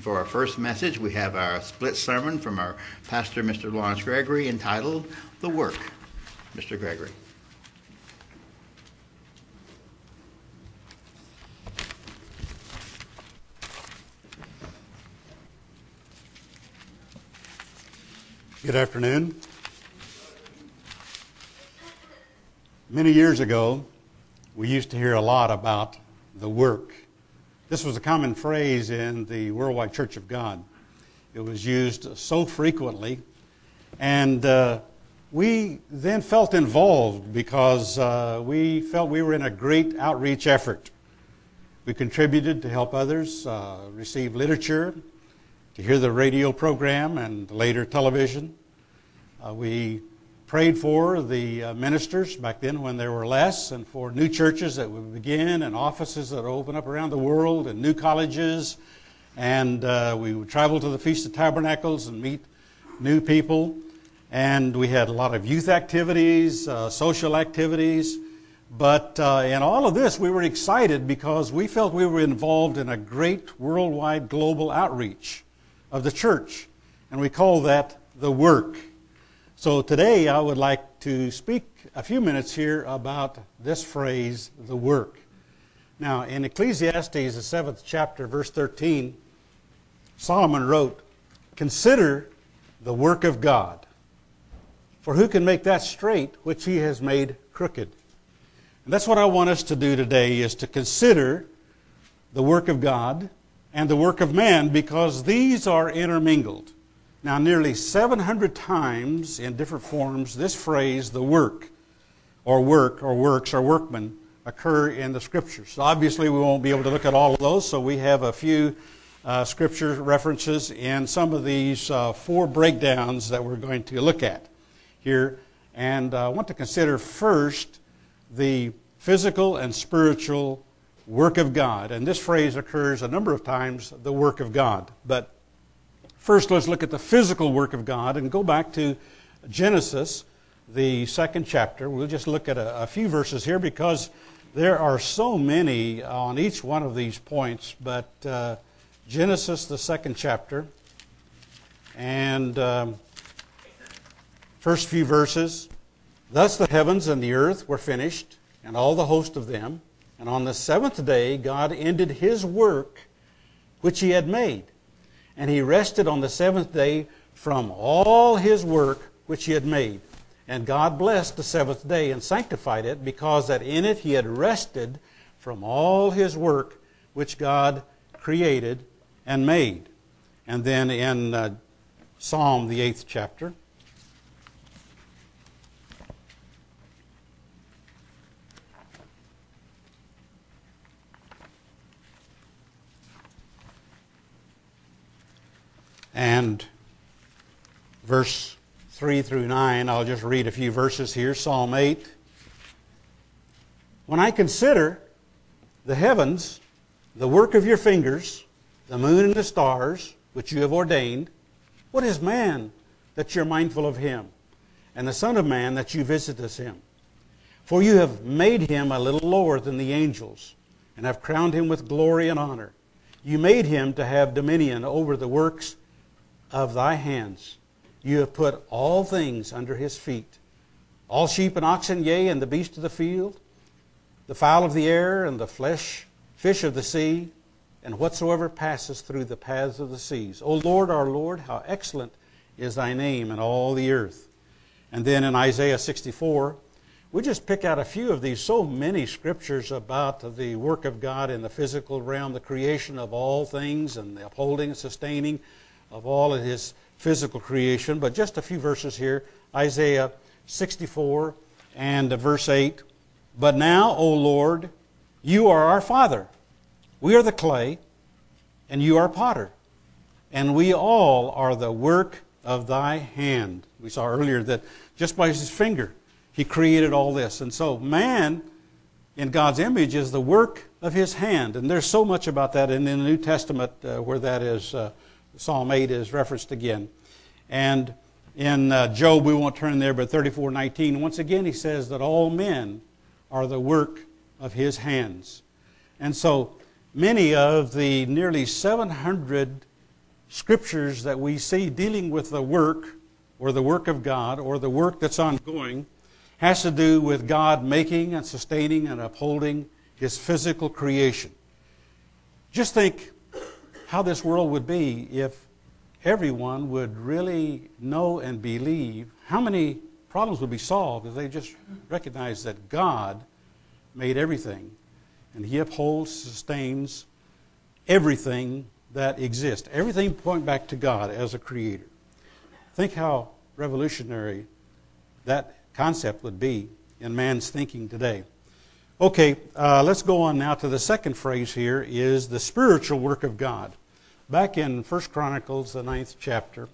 For our first message, we have our split sermon from our pastor, Mr. Lawrence Gregory, entitled The Work. Mr. Gregory. Good afternoon. Many years ago, we used to hear a lot about the work. This was a common phrase in the Worldwide Church of God. It was used so frequently, and uh, we then felt involved because uh, we felt we were in a great outreach effort. We contributed to help others uh, receive literature, to hear the radio program and later television. Uh, we prayed for the uh, ministers back then when there were less, and for new churches that would begin, and offices that would open up around the world, and new colleges. And uh, we would travel to the Feast of Tabernacles and meet new people. And we had a lot of youth activities, uh, social activities. But uh, in all of this, we were excited because we felt we were involved in a great worldwide global outreach of the church. And we call that the work. So today I would like to speak a few minutes here about this phrase, the work. Now, in Ecclesiastes, the seventh chapter, verse 13, Solomon wrote, Consider the work of God, for who can make that straight which he has made crooked? And that's what I want us to do today is to consider the work of God and the work of man because these are intermingled. Now, nearly 700 times in different forms, this phrase, the work, or work, or works, or workmen, occur in the scriptures. So obviously, we won't be able to look at all of those, so we have a few uh, scripture references in some of these uh, four breakdowns that we're going to look at here. And uh, I want to consider first the physical and spiritual work of God. And this phrase occurs a number of times, the work of God. But first, let's look at the physical work of God and go back to Genesis, the second chapter. We'll just look at a, a few verses here because there are so many on each one of these points. But uh, Genesis, the second chapter, and um, first few verses. Thus the heavens and the earth were finished, and all the host of them. And on the seventh day, God ended his work which he had made. And he rested on the seventh day from all his work which he had made. And God blessed the seventh day and sanctified it, because that in it he had rested from all his work which God created and made. And then in uh, Psalm, the eighth chapter, and verse 3 through 9. I'll just read a few verses here. Psalm 8. When I consider the heavens, the work of your fingers, the moon and the stars, which you have ordained, what is man that you're mindful of him, and the Son of Man that you visitest him? For you have made him a little lower than the angels, and have crowned him with glory and honor. You made him to have dominion over the works of thy hands. You have put all things under his feet all sheep and oxen, yea, and the beast of the field, the fowl of the air, and the flesh, fish of the sea, and whatsoever passes through the paths of the seas. O Lord, our Lord, how excellent is thy name in all the earth. And then in Isaiah 64, we just pick out a few of these so many scriptures about the work of God in the physical realm, the creation of all things, and the upholding and sustaining of all of his physical creation. But just a few verses here Isaiah 64 and verse 8. But now, O Lord, you are our Father. We are the clay, and you are potter. And we all are the work of thy hand. We saw earlier that just by his finger, he created all this. And so, man, in God's image, is the work of his hand. And there's so much about that in the New Testament uh, where that is. Uh, Psalm 8 is referenced again. And in uh, Job, we won't turn there, but 34:19, once again he says that all men are the work of his hands. And so many of the nearly 700 scriptures that we see dealing with the work or the work of God or the work that's ongoing has to do with God making and sustaining and upholding His physical creation. Just think how this world would be if everyone would really know and believe how many problems would be solved if they just recognized that God made everything and He upholds, sustains everything that exists. Everything point back to God as a creator. Think how revolutionary that concept would be in man's thinking today. Okay, uh, let's go on now to the second phrase here is the spiritual work of God. Back in 1 Chronicles, the ninth chapter,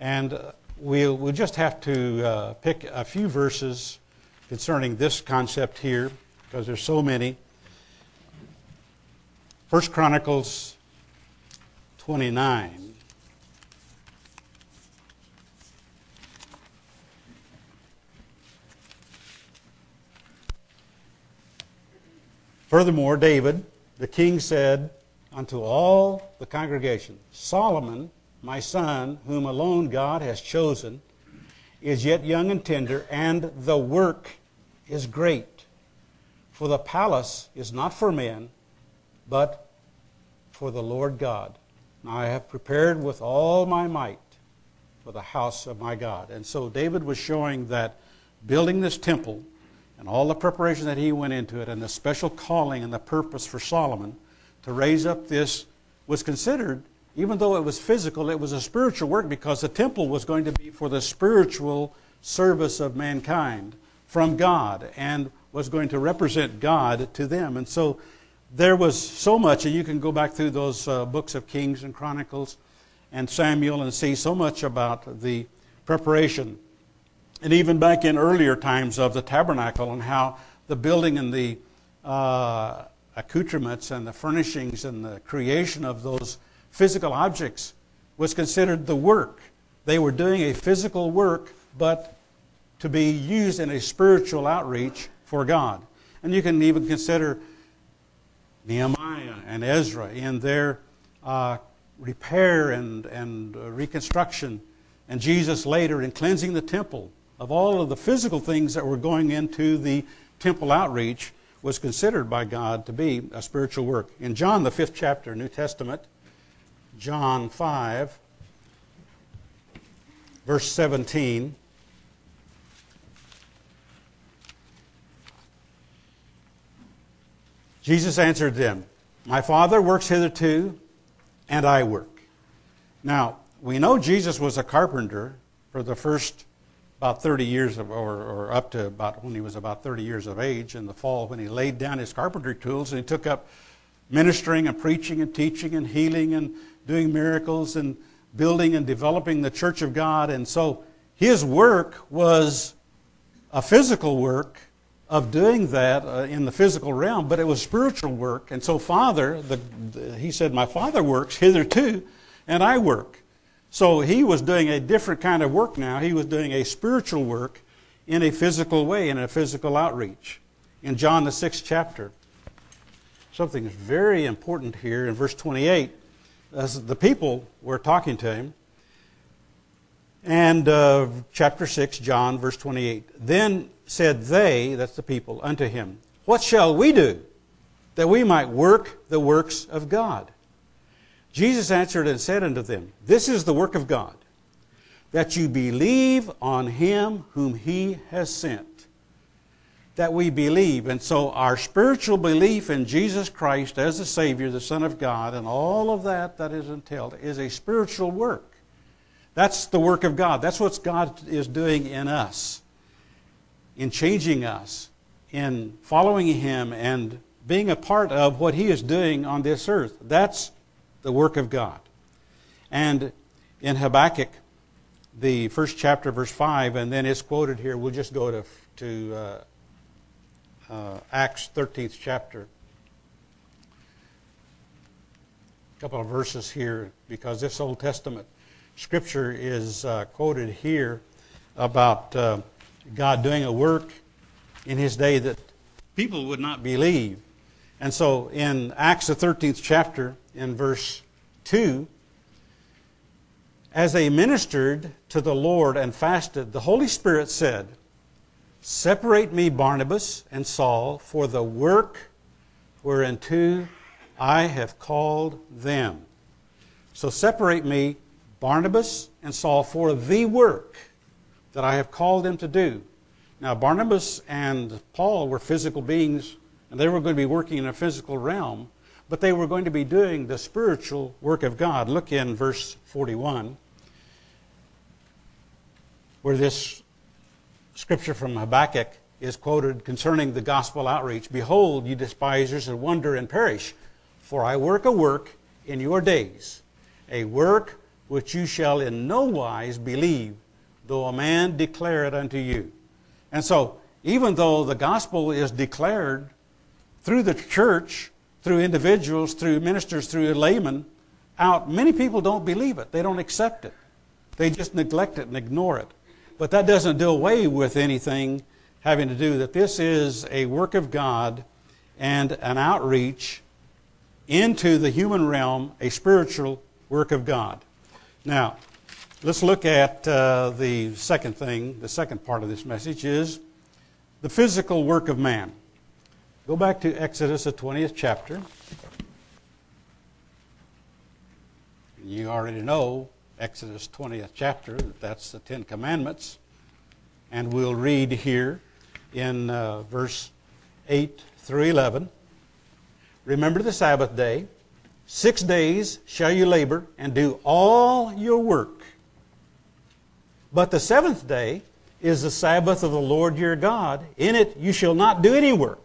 and uh, we'll, we'll just have to uh, pick a few verses concerning this concept here because there's so many. 1 Chronicles 29. Furthermore, David, the king, said unto all the congregation, Solomon, my son, whom alone God has chosen, is yet young and tender, and the work is great. For the palace is not for men, but for the Lord God. Now I have prepared with all my might for the house of my God. And so David was showing that building this temple and all the preparation that he went into it and the special calling and the purpose for Solomon to raise up this was considered, even though it was physical, it was a spiritual work because the temple was going to be for the spiritual service of mankind from God and was going to represent God to them. And so there was so much, and you can go back through those uh, books of Kings and Chronicles and Samuel and see so much about the preparation. And even back in earlier times of the tabernacle and how the building and the uh, accoutrements and the furnishings and the creation of those physical objects was considered the work. They were doing a physical work, but to be used in a spiritual outreach for God. And you can even consider Nehemiah and Ezra in their uh, repair and, and uh, reconstruction, and Jesus later in cleansing the temple of all of the physical things that were going into the temple outreach was considered by God to be a spiritual work. In John, the fifth chapter, New Testament, John 5, verse 17. Jesus answered them, My Father works hitherto, and I work. Now, we know Jesus was a carpenter for the first about 30 years, of, or, or, up to about when he was about 30 years of age in the fall, when he laid down his carpentry tools and he took up ministering and preaching and teaching and healing and doing miracles and building and developing the church of God. And so his work was a physical work of doing that uh, in the physical realm, but it was spiritual work. And so, Father, the, the, he said, My Father works hitherto, and I work. So he was doing a different kind of work now. He was doing a spiritual work in a physical way, in a physical outreach. In John, the sixth chapter, something is very important here in verse 28. As the people were talking to him, and uh, chapter 6, John, verse 28. Then said they, that's the people, unto him, What shall we do that we might work the works of God? Jesus answered and said unto them, This is the work of God, that you believe on him whom he has sent. That we believe. And so our spiritual belief in Jesus Christ as the Savior, the Son of God, and all of that that is entailed is a spiritual work. That's the work of God. That's what God is doing in us in changing us, in following Him, and being a part of what He is doing on this earth. That's the work of God. And in Habakkuk, the first chapter, verse 5, and then it's quoted here. We'll just go to, to uh, uh, Acts 13th chapter. A couple of verses here because this Old Testament scripture is uh, quoted here about uh, God doing a work in his day that people would not believe. And so in Acts, the 13th chapter, in verse 2, As they ministered to the Lord and fasted, the Holy Spirit said, Separate me, Barnabas and Saul, for the work whereunto I have called them. So separate me, Barnabas and Saul, for the work that I have called them to do. Now, Barnabas and Paul were physical beings, and they were going to be working in a physical realm, but they were going to be doing the spiritual work of God. Look in verse 41 where this scripture from Habakkuk is quoted concerning the gospel outreach Behold, you despisers, and wonder and perish, for I work a work in your days, a work which you shall in no wise believe, though a man declare it unto you. And so, even though the gospel is declared through the church, through individuals, through ministers, through laymen, out, many people don't believe it. They don't accept it. They just neglect it and ignore it. But that doesn't do away with anything having to do that this is a work of God and an outreach into the human realm, a spiritual work of God. Now, let's look at uh, the second thing. The second part of this message is the physical work of man. Go back to Exodus, the 20th chapter. You already know Exodus 20th chapter. That's the Ten Commandments. And we'll read here in uh, verse 8 through 11. Remember the Sabbath day. Six days shall you labor and do all your work. But the seventh day is the Sabbath of the Lord your God. In it you shall not do any work.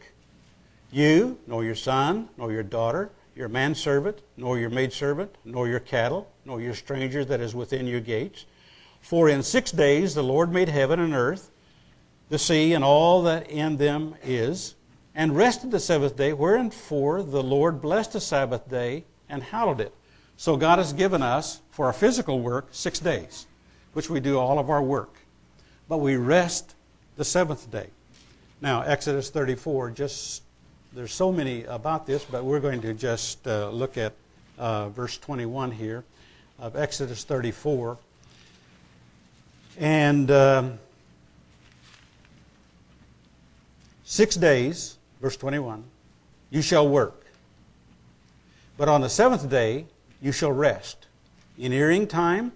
You, nor your son, nor your daughter, your manservant, nor your maidservant, nor your cattle, nor your stranger that is within your gates. For in six days the Lord made heaven and earth, the sea, and all that in them is, and rested the seventh day, Wherein wherefore the Lord blessed the Sabbath day and hallowed it. So God has given us, for our physical work, six days, which we do all of our work. But we rest the seventh day. Now, Exodus 34, just there's so many about this, but we're going to just uh, look at uh, verse 21 here of Exodus 34. And um, six days, verse 21, you shall work. But on the seventh day, you shall rest. In earing time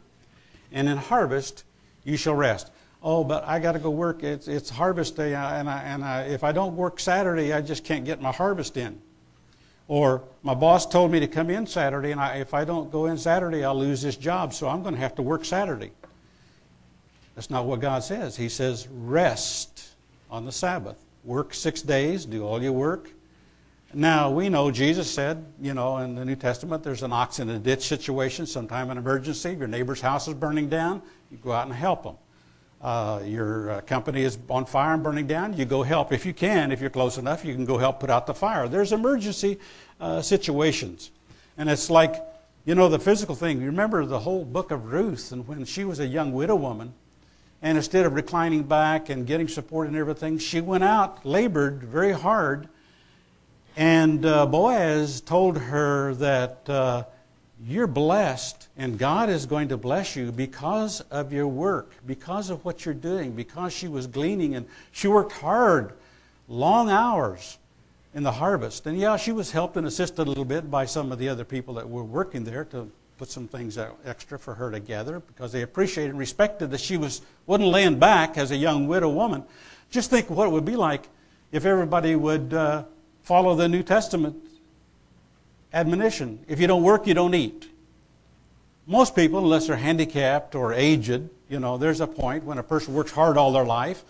and in harvest, you shall rest oh, but I got to go work. It's, it's harvest day, and, I, and I, if I don't work Saturday, I just can't get my harvest in. Or my boss told me to come in Saturday, and I, if I don't go in Saturday, I'll lose this job, so I'm going to have to work Saturday. That's not what God says. He says, rest on the Sabbath. Work six days, do all your work. Now, we know Jesus said, you know, in the New Testament, there's an ox in a ditch situation, sometime an emergency. Your neighbor's house is burning down, you go out and help them uh, your uh, company is on fire and burning down, you go help. If you can, if you're close enough, you can go help put out the fire. There's emergency uh, situations. And it's like, you know, the physical thing. You remember the whole book of Ruth, and when she was a young widow woman, and instead of reclining back and getting support and everything, she went out, labored very hard, and uh, Boaz told her that uh, you're blessed, and God is going to bless you because of your work, because of what you're doing, because she was gleaning and she worked hard, long hours in the harvest. And yeah, she was helped and assisted a little bit by some of the other people that were working there to put some things extra for her to gather because they appreciated and respected that she was, wasn't laying back as a young widow woman. Just think what it would be like if everybody would uh, follow the New Testament admonition. If you don't work, you don't eat. Most people, unless they're handicapped or aged, you know, there's a point when a person works hard all their life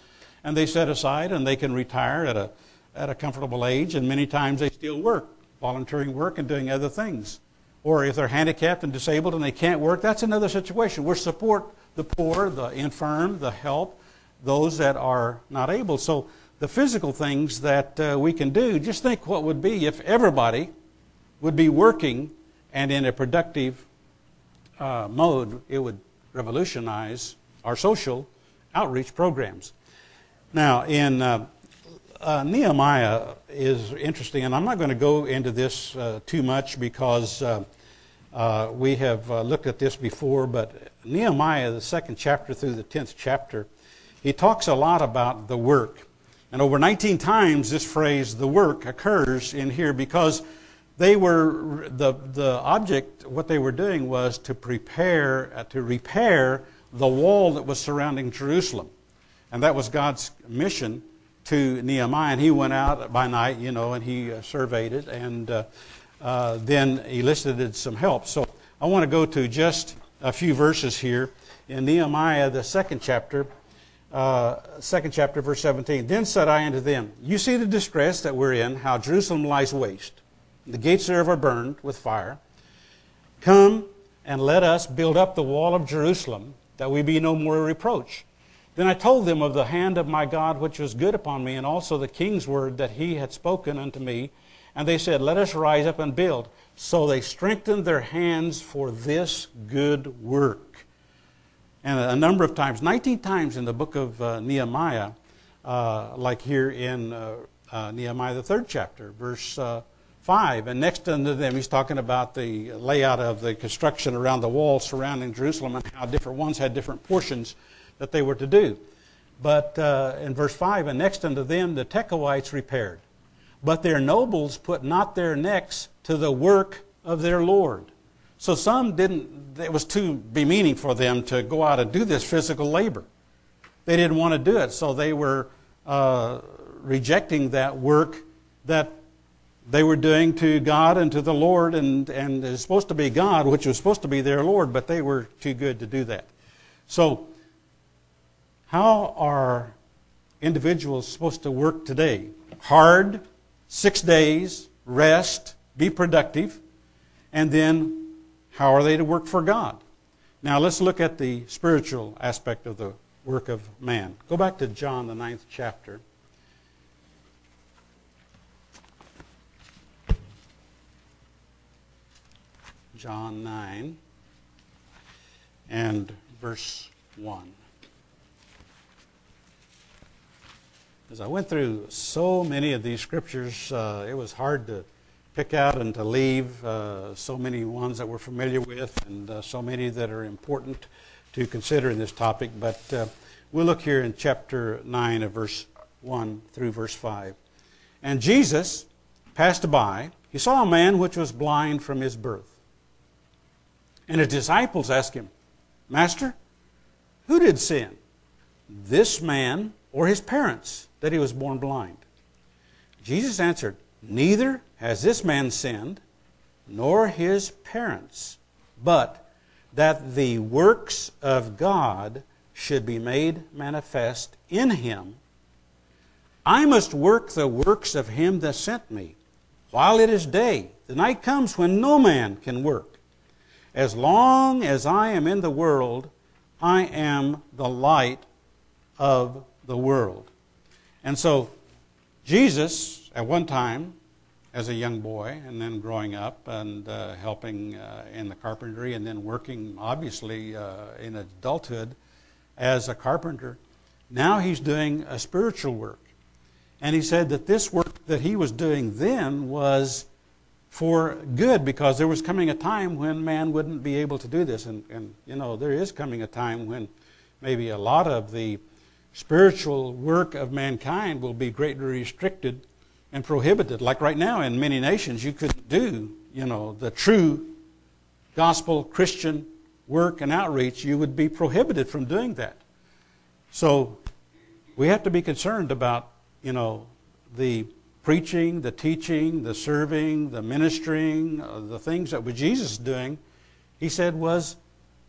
and they set aside and they can retire at a, at a comfortable age, and many times they still work, volunteering work and doing other things. Or if they're handicapped and disabled and they can't work, that's another situation. We support the poor, the infirm, the help, those that are not able. So the physical things that uh, we can do, just think what would be if everybody would be working and in a productive uh, mode, it would revolutionize our social outreach programs. Now, in uh, uh, Nehemiah is interesting, and I'm not going to go into this uh, too much because uh, uh, we have looked at this before, but Nehemiah, the second chapter through the 10th chapter, he talks a lot about the work. And over 19 times, this phrase, the work, occurs in here because they were, the, the object, what they were doing was to prepare, uh, to repair the wall that was surrounding Jerusalem. And that was God's mission to Nehemiah. And he went out by night, you know, and he uh, surveyed it and uh, uh, then elicited some help. So I want to go to just a few verses here in Nehemiah, the second chapter, uh, second chapter, verse 17. Then said I unto them, You see the distress that we're in, how Jerusalem lies waste. The gates thereof are burned with fire. Come and let us build up the wall of Jerusalem, that we be no more a reproach. Then I told them of the hand of my God which was good upon me, and also the king's word that he had spoken unto me. And they said, Let us rise up and build. So they strengthened their hands for this good work. And a number of times, 19 times in the book of uh, Nehemiah, uh, like here in uh, uh Nehemiah, the third chapter, verse uh, 5. And next unto them, he's talking about the layout of the construction around the wall surrounding Jerusalem and how different ones had different portions that they were to do. But uh, in verse 5, and next unto them the Tekoites repaired. But their nobles put not their necks to the work of their Lord. So some didn't, it was too bemeaning for them to go out and do this physical labor. They didn't want to do it, so they were uh, rejecting that work that they were doing to God and to the Lord, and, and it's supposed to be God, which was supposed to be their Lord, but they were too good to do that. So, how are individuals supposed to work today? Hard, six days, rest, be productive, and then how are they to work for God? Now let's look at the spiritual aspect of the work of man. Go back to John, the ninth chapter. John 9 and verse 1. As I went through so many of these scriptures, uh, it was hard to pick out and to leave uh, so many ones that we're familiar with and uh, so many that are important to consider in this topic. But uh, we'll look here in chapter 9 of verse 1 through verse 5. And Jesus passed by. He saw a man which was blind from his birth. And his disciples asked him, Master, who did sin? This man or his parents that he was born blind? Jesus answered, Neither has this man sinned, nor his parents, but that the works of God should be made manifest in him. I must work the works of him that sent me while it is day. The night comes when no man can work. As long as I am in the world, I am the light of the world. And so, Jesus, at one time, as a young boy, and then growing up and uh, helping uh, in the carpentry, and then working, obviously, uh, in adulthood as a carpenter, now he's doing a spiritual work. And he said that this work that he was doing then was for good because there was coming a time when man wouldn't be able to do this. And, and, you know, there is coming a time when maybe a lot of the spiritual work of mankind will be greatly restricted and prohibited. Like right now in many nations, you couldn't do, you know, the true gospel Christian work and outreach. You would be prohibited from doing that. So we have to be concerned about, you know, the preaching, the teaching, the serving, the ministering, uh, the things that was Jesus doing, he said was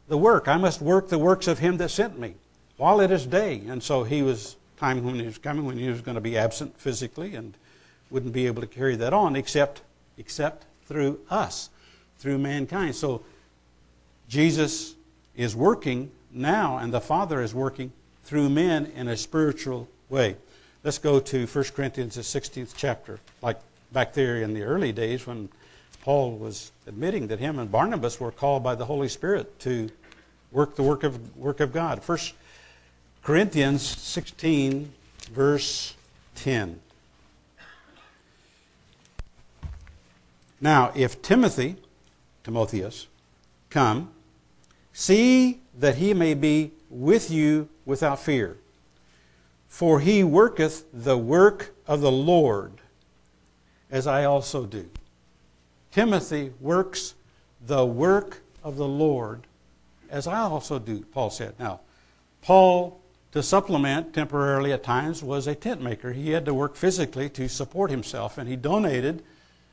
the work. I must work the works of him that sent me while it is day. And so he was time when he was coming when he was going to be absent physically and wouldn't be able to carry that on except except through us, through mankind. So Jesus is working now and the Father is working through men in a spiritual way. Let's go to 1 Corinthians, the 16th chapter, like back there in the early days when Paul was admitting that him and Barnabas were called by the Holy Spirit to work the work of, work of God. 1 Corinthians 16, verse 10. Now, if Timothy, Timotheus, come, see that he may be with you without fear. For he worketh the work of the Lord, as I also do. Timothy works the work of the Lord, as I also do, Paul said. Now, Paul, to supplement temporarily at times, was a tent maker. He had to work physically to support himself, and he donated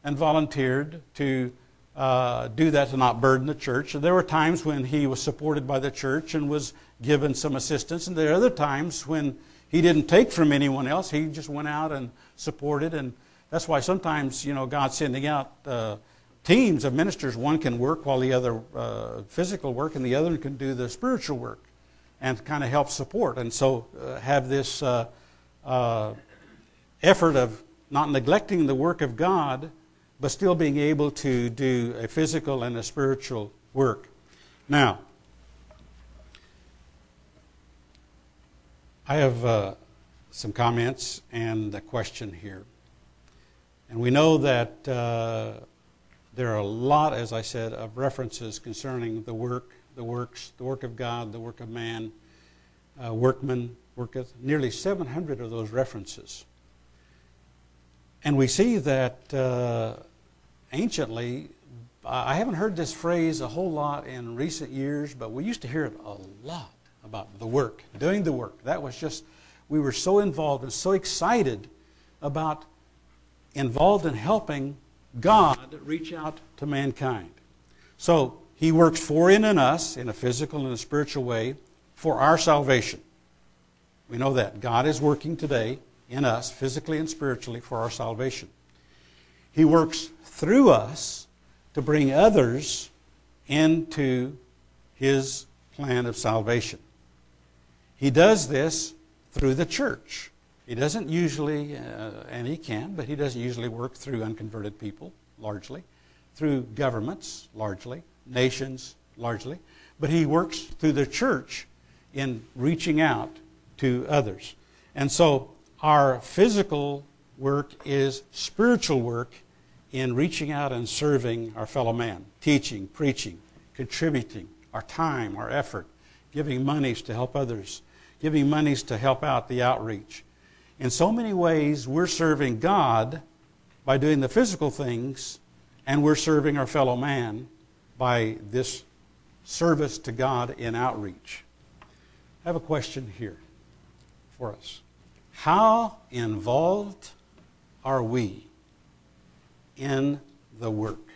and volunteered to uh, do that to not burden the church. And There were times when he was supported by the church and was given some assistance, and there are other times when he didn't take from anyone else. He just went out and supported, and that's why sometimes, you know, God's sending out uh, teams of ministers. One can work while the other uh, physical work, and the other can do the spiritual work and kind of help support. And so uh, have this uh, uh, effort of not neglecting the work of God but still being able to do a physical and a spiritual work. Now, I have uh, some comments and a question here. And we know that uh, there are a lot, as I said, of references concerning the work, the works, the work of God, the work of man, uh, workman, worketh. Nearly 700 of those references. And we see that uh, anciently, I haven't heard this phrase a whole lot in recent years, but we used to hear it a lot about the work, doing the work. That was just, we were so involved and so excited about involved in helping God reach out to mankind. So, He works for in and us in a physical and a spiritual way for our salvation. We know that. God is working today in us, physically and spiritually, for our salvation. He works through us to bring others into His plan of salvation. He does this through the church. He doesn't usually, uh, and he can, but he doesn't usually work through unconverted people, largely, through governments, largely, nations, largely, but he works through the church in reaching out to others. And so our physical work is spiritual work in reaching out and serving our fellow man, teaching, preaching, contributing our time, our effort, giving monies to help others, giving monies to help out the outreach. In so many ways, we're serving God by doing the physical things, and we're serving our fellow man by this service to God in outreach. I have a question here for us. How involved are we in the work?